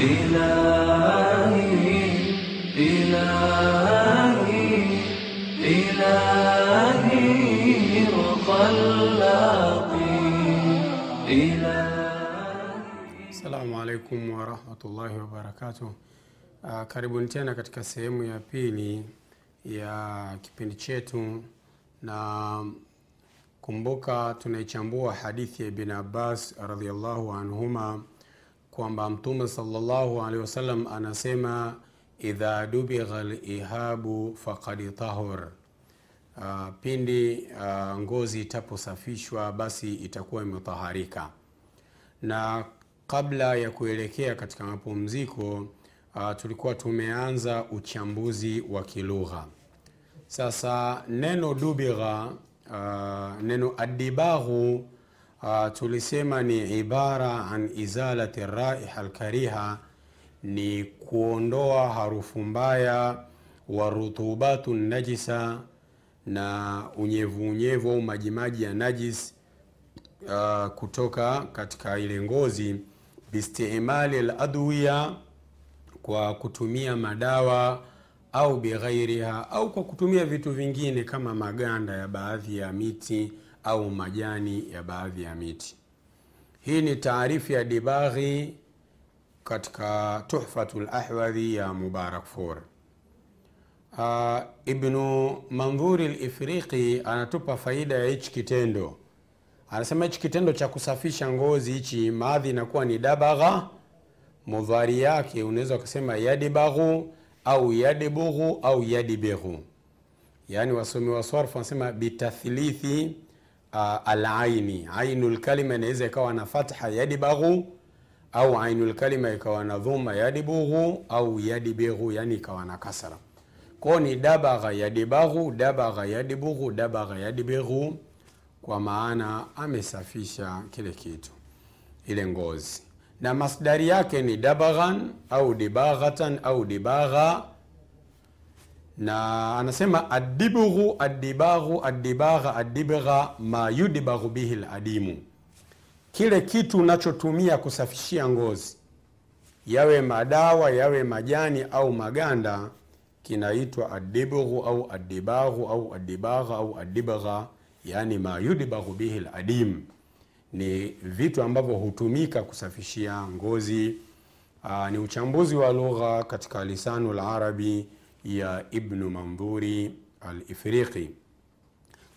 إلهي إلهي إلهي مخلقي إلهي Assalamu alaikum warahmatullahi wabarakatuh. Uh, karibuni tena katika sehemu ya pili ya kipindi chetu, na kumbuka tunaichambua hadithi ya Ibn Abbas radhiallahu anhuma kwamba Mtume sallallahu alaihi wasallam anasema idha dubigha lihabu faqad tahur, uh, pindi uh, ngozi itaposafishwa basi itakuwa imetaharika na kabla ya kuelekea katika mapumziko uh, tulikuwa tumeanza uchambuzi wa kilugha. Sasa neno dubigha, uh, neno adibaghu uh, tulisema ni ibara an izalati raiha alkariha, ni kuondoa harufu mbaya wa rutubatu najisa na unyevuunyevu au majimaji ya najis uh, kutoka katika ile ngozi. Bistimali ladwiya, kwa kutumia madawa au bighairiha, au kwa kutumia vitu vingine kama maganda ya baadhi ya miti au majani ya baadhi ya miti. Hii ni taarifu ya Dibaghi katika Tuhfatul Ahwadhi ya Mubarak Fur. Uh, Ibnu Mandhuri Lifriqi anatupa faida ya hichi kitendo anasema hichi kitendo cha kusafisha ngozi hichi maadhi inakuwa ni dabagha, mudhari yake unaweza ukasema yadibaghu au yadibughu au yadibighu. Yaani wasomi wa swarfu wanasema bitathlithi uh, alaini, ainu lkalima inaweza ikawa na fatha yadibaghu au ainu lkalima ikawa na dhuma yadibughu au yadibighu, yani ikawa na kasra. Kwao ni dabagha yadibaghu, dabagha yadibughu, dabagha yadibighu kwa maana amesafisha kile kitu, ile ngozi, na masdari yake ni dabaghan au dibaghatan au dibagha. Na anasema adibghu, adibaghu, adibagha, adibgha ma yudbaghu bihi ladimu, kile kitu unachotumia kusafishia ngozi, yawe madawa, yawe majani au maganda, kinaitwa adibghu au adibaghu au adibagha au adibgha yani ma yudbaghu bihi ladim, ni vitu ambavyo hutumika kusafishia ngozi. Aa, ni uchambuzi wa lugha katika lisanu larabi ya Ibnu Mandhuri Alifriqi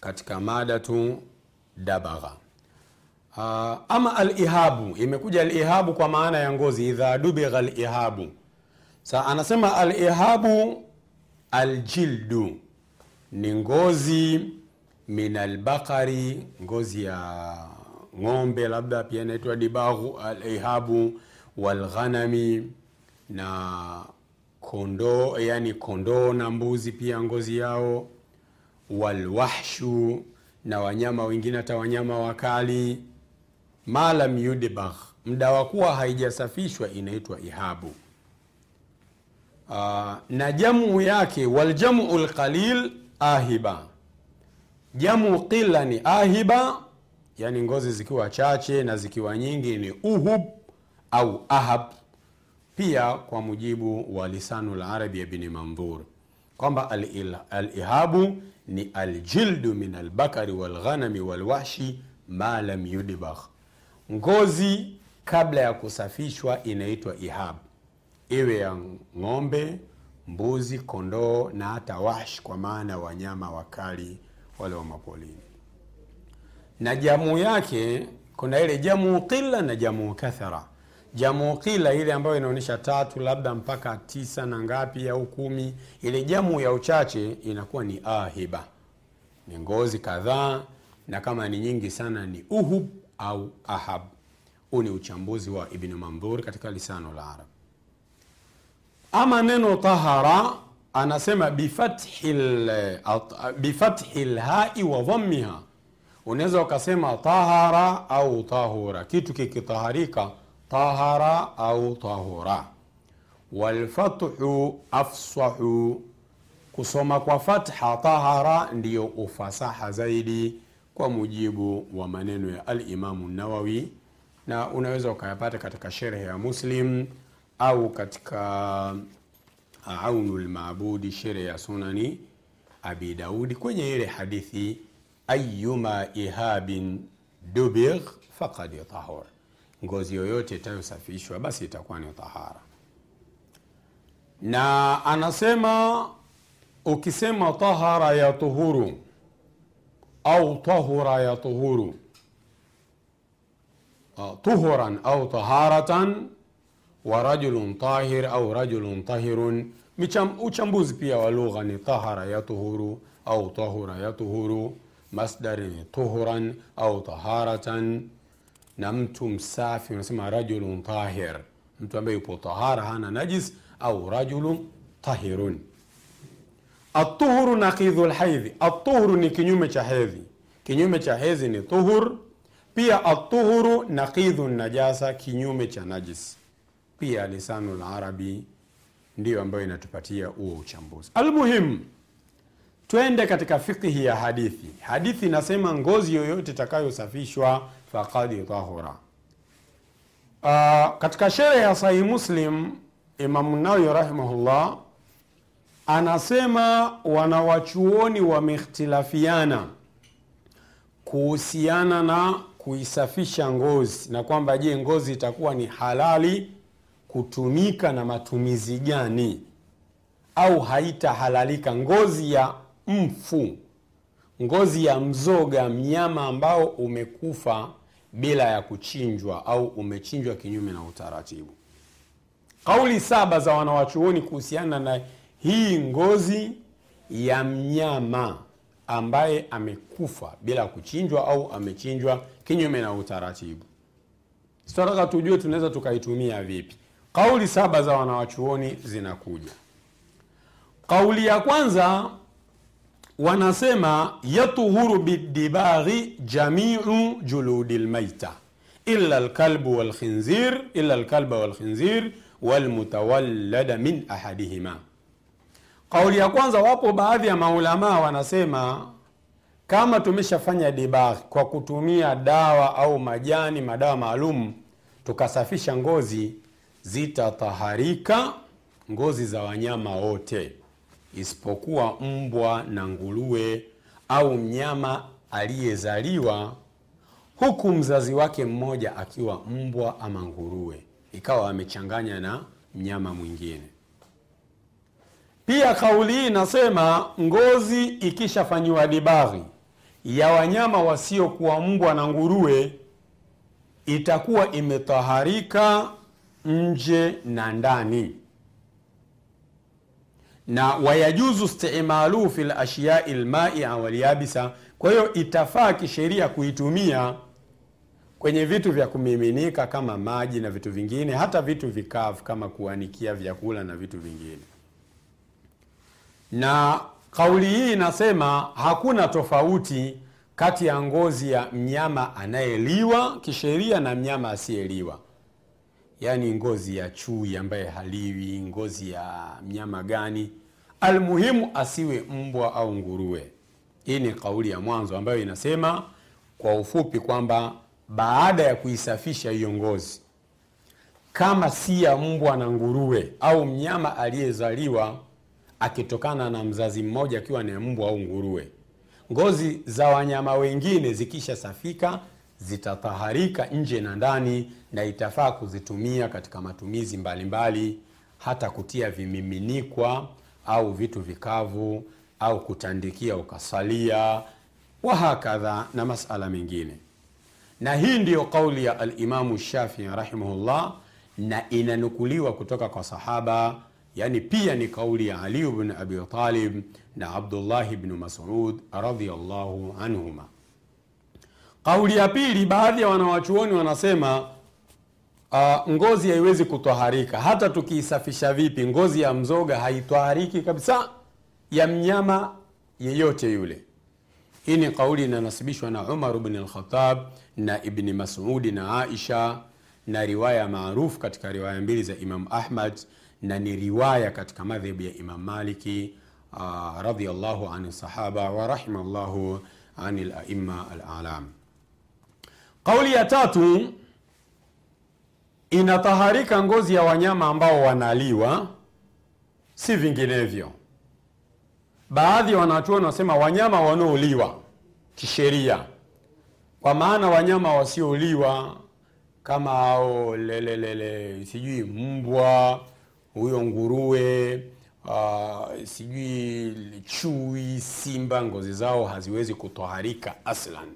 katika madatu dabagha. Uh, ama alihabu, imekuja alihabu kwa maana ya ngozi, idha dubigha alihabu. Sa anasema alihabu aljildu, ni ngozi min albakari, ngozi ya ng'ombe, labda pia inaitwa dibaghu alihabu, walghanami na kondoo, yani kondoo na mbuzi pia ngozi yao, walwahshu na wanyama wengine, hata wanyama wakali. Malam yudbagh, mda wa kuwa haijasafishwa inaitwa ihabu. Uh, na jamu yake waljamu lqalil ahiba Jamu qila ni ahiba, yani ngozi zikiwa chache na zikiwa nyingi ni uhub au ahab. Pia kwa mujibu wa lisanu larabi ya Ibni Mandhur kwamba alihabu ni aljildu min albakari walghanami walwahshi ma lam yudbagh, ngozi kabla ya kusafishwa inaitwa ihab, iwe ya ng'ombe, mbuzi, kondoo na hata wahsh, kwa maana wanyama wakali wale wa mapolini. Na jamu yake kuna ile jamu qilla na jamu kathara. Jamu kila ile ambayo inaonyesha tatu labda mpaka tisa na ngapi au kumi. Ile jamu ya uchache inakuwa ni ahiba, ni ngozi kadhaa, na kama ni nyingi sana ni uhub au ahab. Huu ni uchambuzi wa Ibn Mandhur katika lisano la Arab. Ama neno tahara anasema bifathi lhai wa dhammiha, unaweza ukasema tahara au tahura, kitu kikitaharika tahara au tahura. Walfathu afsahu, kusoma kwa fatha tahara ndiyo ufasaha zaidi kwa mujibu wa maneno ya Alimamu Nawawi, na unaweza ukayapata katika sherhe ya Muslim au katika aunu lmabudi sherehe ya Sunani Abi Daudi kwenye ile hadithi ayuma ihabin dubigh faqad tahur, ngozi yoyote itayosafishwa basi itakuwa ni tahara. Na anasema ukisema tahara ya tuhuru au tahura ya tuhuru tuhuran au taharatan wa rajulun tahir au rajulun tahirun. Uchambuzi pia wa lugha ni tahara ya tuhuru au tahura ya tuhuru, masdari ni tuhuran au taharatan. Na mtu msafi unasema rajulun tahir, mtu ambaye yupo tahara hana najis, au rajulun tahirun. Atuhuru naqidhu lhaidhi, atuhuru ni kinyume cha hedhi. Kinyume cha hedhi ni tuhur. Pia atuhuru nakidhu najasa, kinyume cha najis. Pia lisanu larabi ndiyo ambayo inatupatia huo uchambuzi. Almuhimu, twende katika fiqhi ya hadithi. Hadithi inasema ngozi yoyote itakayosafishwa faqad tahura. Uh, katika sherehe ya Sahihi Muslim Imamu Nawawi rahimahullah anasema wanawachuoni wamehtilafiana kuhusiana na kuisafisha ngozi na kwamba je, ngozi itakuwa ni halali kutumika na matumizi gani, au haitahalalika. Ngozi ya mfu, ngozi ya mzoga, mnyama ambao umekufa bila ya kuchinjwa au umechinjwa kinyume na utaratibu. Kauli saba za wanawachuoni kuhusiana na hii ngozi ya mnyama ambaye amekufa bila kuchinjwa au amechinjwa kinyume na utaratibu. Sitataka tujue tunaweza tukaitumia vipi. Kauli saba za wanawachuoni zinakuja. Kauli ya kwanza wanasema yatuhuru bidibaghi jamiu juludi lmaita illa lkalbu walkhinzir illa lkalba walkhinzir walmutawallada min ahadihima. Kauli ya kwanza, wapo baadhi ya maulamaa wanasema kama tumeshafanya dibaghi kwa kutumia dawa au majani, madawa maalum, tukasafisha ngozi, zitataharika ngozi za wanyama wote isipokuwa mbwa na nguruwe au mnyama aliyezaliwa huku mzazi wake mmoja akiwa mbwa ama nguruwe, ikawa amechanganya na mnyama mwingine. Pia kauli hii inasema ngozi ikishafanyiwa dibaghi ya wanyama wasiokuwa mbwa na nguruwe itakuwa imetaharika nje na ndani, na wayajuzu stimaluhu fi lashyai lmaia walyabisa. Kwa hiyo itafaa kisheria kuitumia kwenye vitu vya kumiminika kama maji na vitu vingine, hata vitu vikavu kama kuanikia vyakula na vitu vingine na kauli hii inasema hakuna tofauti kati ya ngozi ya mnyama anayeliwa kisheria na mnyama asiyeliwa, yaani ngozi ya chui ambaye haliwi, ngozi ya mnyama gani, almuhimu asiwe mbwa au nguruwe. Hii ni kauli ya mwanzo ambayo inasema kwa ufupi kwamba baada ya kuisafisha hiyo ngozi, kama si ya mbwa na nguruwe au mnyama aliyezaliwa akitokana na mzazi mmoja akiwa ni mbwa au nguruwe, ngozi za wanyama wengine zikishasafika zitataharika nje na ndani, na itafaa kuzitumia katika matumizi mbalimbali mbali, hata kutia vimiminikwa au vitu vikavu au kutandikia ukasalia, wahakadha na masala mengine. Na hii ndiyo kauli ya Alimamu Shafii rahimahullah, na inanukuliwa kutoka kwa sahaba Yani pia ni kauli ya Ali ibn Abi Talib na Abdullahi ibn Mas'ud radhiyallahu anhuma. Kauli ya pili, baadhi ya wanawachuoni wanasema uh, ngozi haiwezi kutwaharika hata tukiisafisha vipi. Ngozi ya mzoga haitwahariki kabisa, ya mnyama yeyote yule. Hii ni kauli inanasibishwa na Umar ibn al-Khattab na Ibni Mas'udi na Aisha na riwaya maarufu katika riwaya mbili za Imam Ahmad na ni riwaya katika madhhebu ya Imam Maliki uh, radhiyallahu an sahaba wa rahimallahu an al-aimma al-alam. Kauli ya tatu inataharika ngozi ya wanyama ambao wanaliwa, si vinginevyo. Baadhi ya wanachuoni wanasema wanyama wanaoliwa kisheria, kwa maana wanyama wasioliwa kama hao lelelele, sijui mbwa huyo, nguruwe uh, sijui chui, simba, ngozi zao haziwezi kutoharika aslan,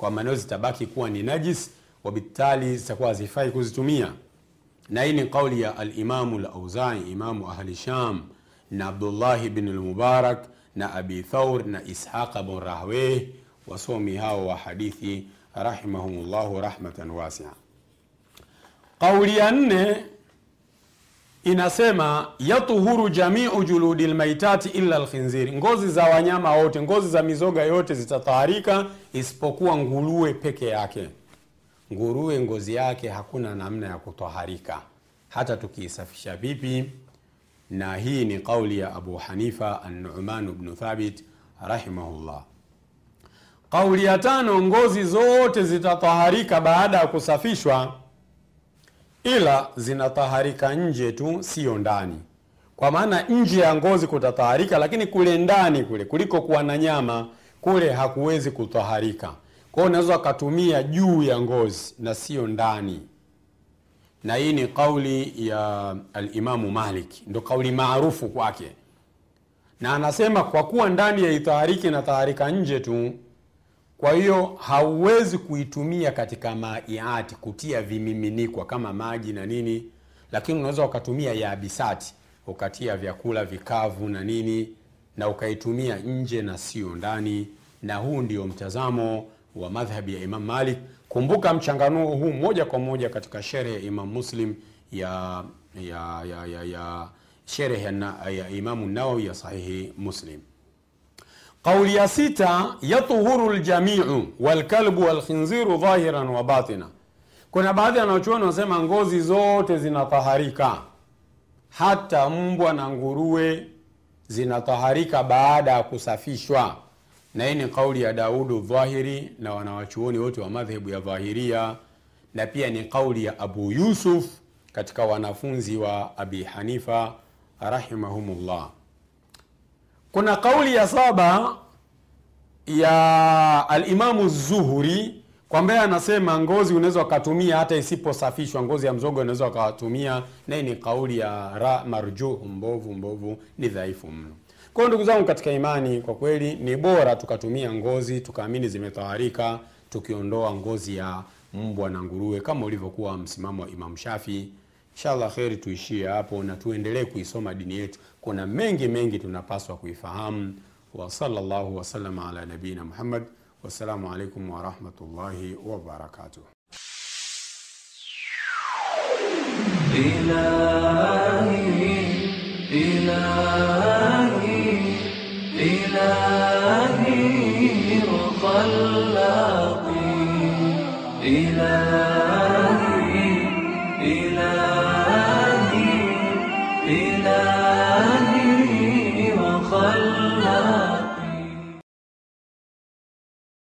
kwa maana zitabaki kuwa ni najis, wabitali zitakuwa hazifai kuzitumia. Na hii ni kauli ya alimamu Lauzai, imamu ahli Sham, na Abdullahi bin Lmubarak na Abi Thaur na Ishaqa bin Rahweh, wasomi hao wa hadithi rahimahumullahu rahmatan wasia. Kauli ya nne inasema yatuhuru jamiu juludi lmaitati illa lkhinziri, ngozi za wanyama wote, ngozi za mizoga yote zitataharika isipokuwa nguruwe peke yake. Nguruwe ngozi yake hakuna namna ya kutaharika hata tukiisafisha vipi, na hii ni kauli ya Abu Hanifa an-Nu'man Thabit rahimahullah. Kauli ya tano, ngozi zote zitataharika baada ya kusafishwa ila zinataharika nje tu, siyo ndani. Kwa maana nje ya ngozi kutataharika, lakini kule ndani kule kuliko kuwa na nyama kule hakuwezi kutaharika. Kwa hiyo unaweza ukatumia juu ya ngozi na siyo ndani, na hii ni kauli ya Alimamu Malik, ndo kauli maarufu kwake, na anasema kwa kuwa ndani yaitahariki na taharika nje tu kwa hiyo hauwezi kuitumia katika maiati kutia vimiminikwa kama maji na nini, lakini unaweza ukatumia yabisati ukatia vyakula vikavu na nini, na ukaitumia nje na sio ndani. Na huu ndio mtazamo wa madhhabi ya Imam Malik. Kumbuka mchanganuo huu moja kwa moja katika sherehe ya Imam Muslim ya ya ya, ya, ya sherehe ya, ya Imamu Nawawi ya sahihi Muslim. Kauli ya sita, yatuhuru ljamiu walkalbu walkhinziru dhahiran wa batina. Kuna baadhi ya wanachuoni wanasema ngozi zote zinataharika, hata mbwa na nguruwe zinataharika baada ya kusafishwa, na hii ni kauli ya Daudu Dhahiri na wanawachuoni wote wa madhehebu ya Dhahiria, na pia ni kauli ya Abu Yusuf katika wanafunzi wa Abi Hanifa rahimahumullah. Kuna kauli ya saba ya Alimamu Zuhuri kwamba anasema ngozi unaweza ukatumia hata isiposafishwa, ngozi ya mzoga unaweza ukatumia, naye ni kauli ya ra marjuhu, mbovu mbovu, ni dhaifu mno. Kwa hiyo ndugu zangu katika imani, kwa kweli ni bora tukatumia ngozi tukaamini zimetaharika, tukiondoa ngozi ya mbwa na nguruwe kama ulivyokuwa msimamo wa Imam Shafi. Inshallah kheri, tuishie hapo na tuendelee kuisoma dini yetu. Kuna mengi mengi tunapaswa kuifahamu. wa sallallahu wasallam ala nabiyina Muhammad. Wassalamu alaikum warahmatullahi wabarakatuh.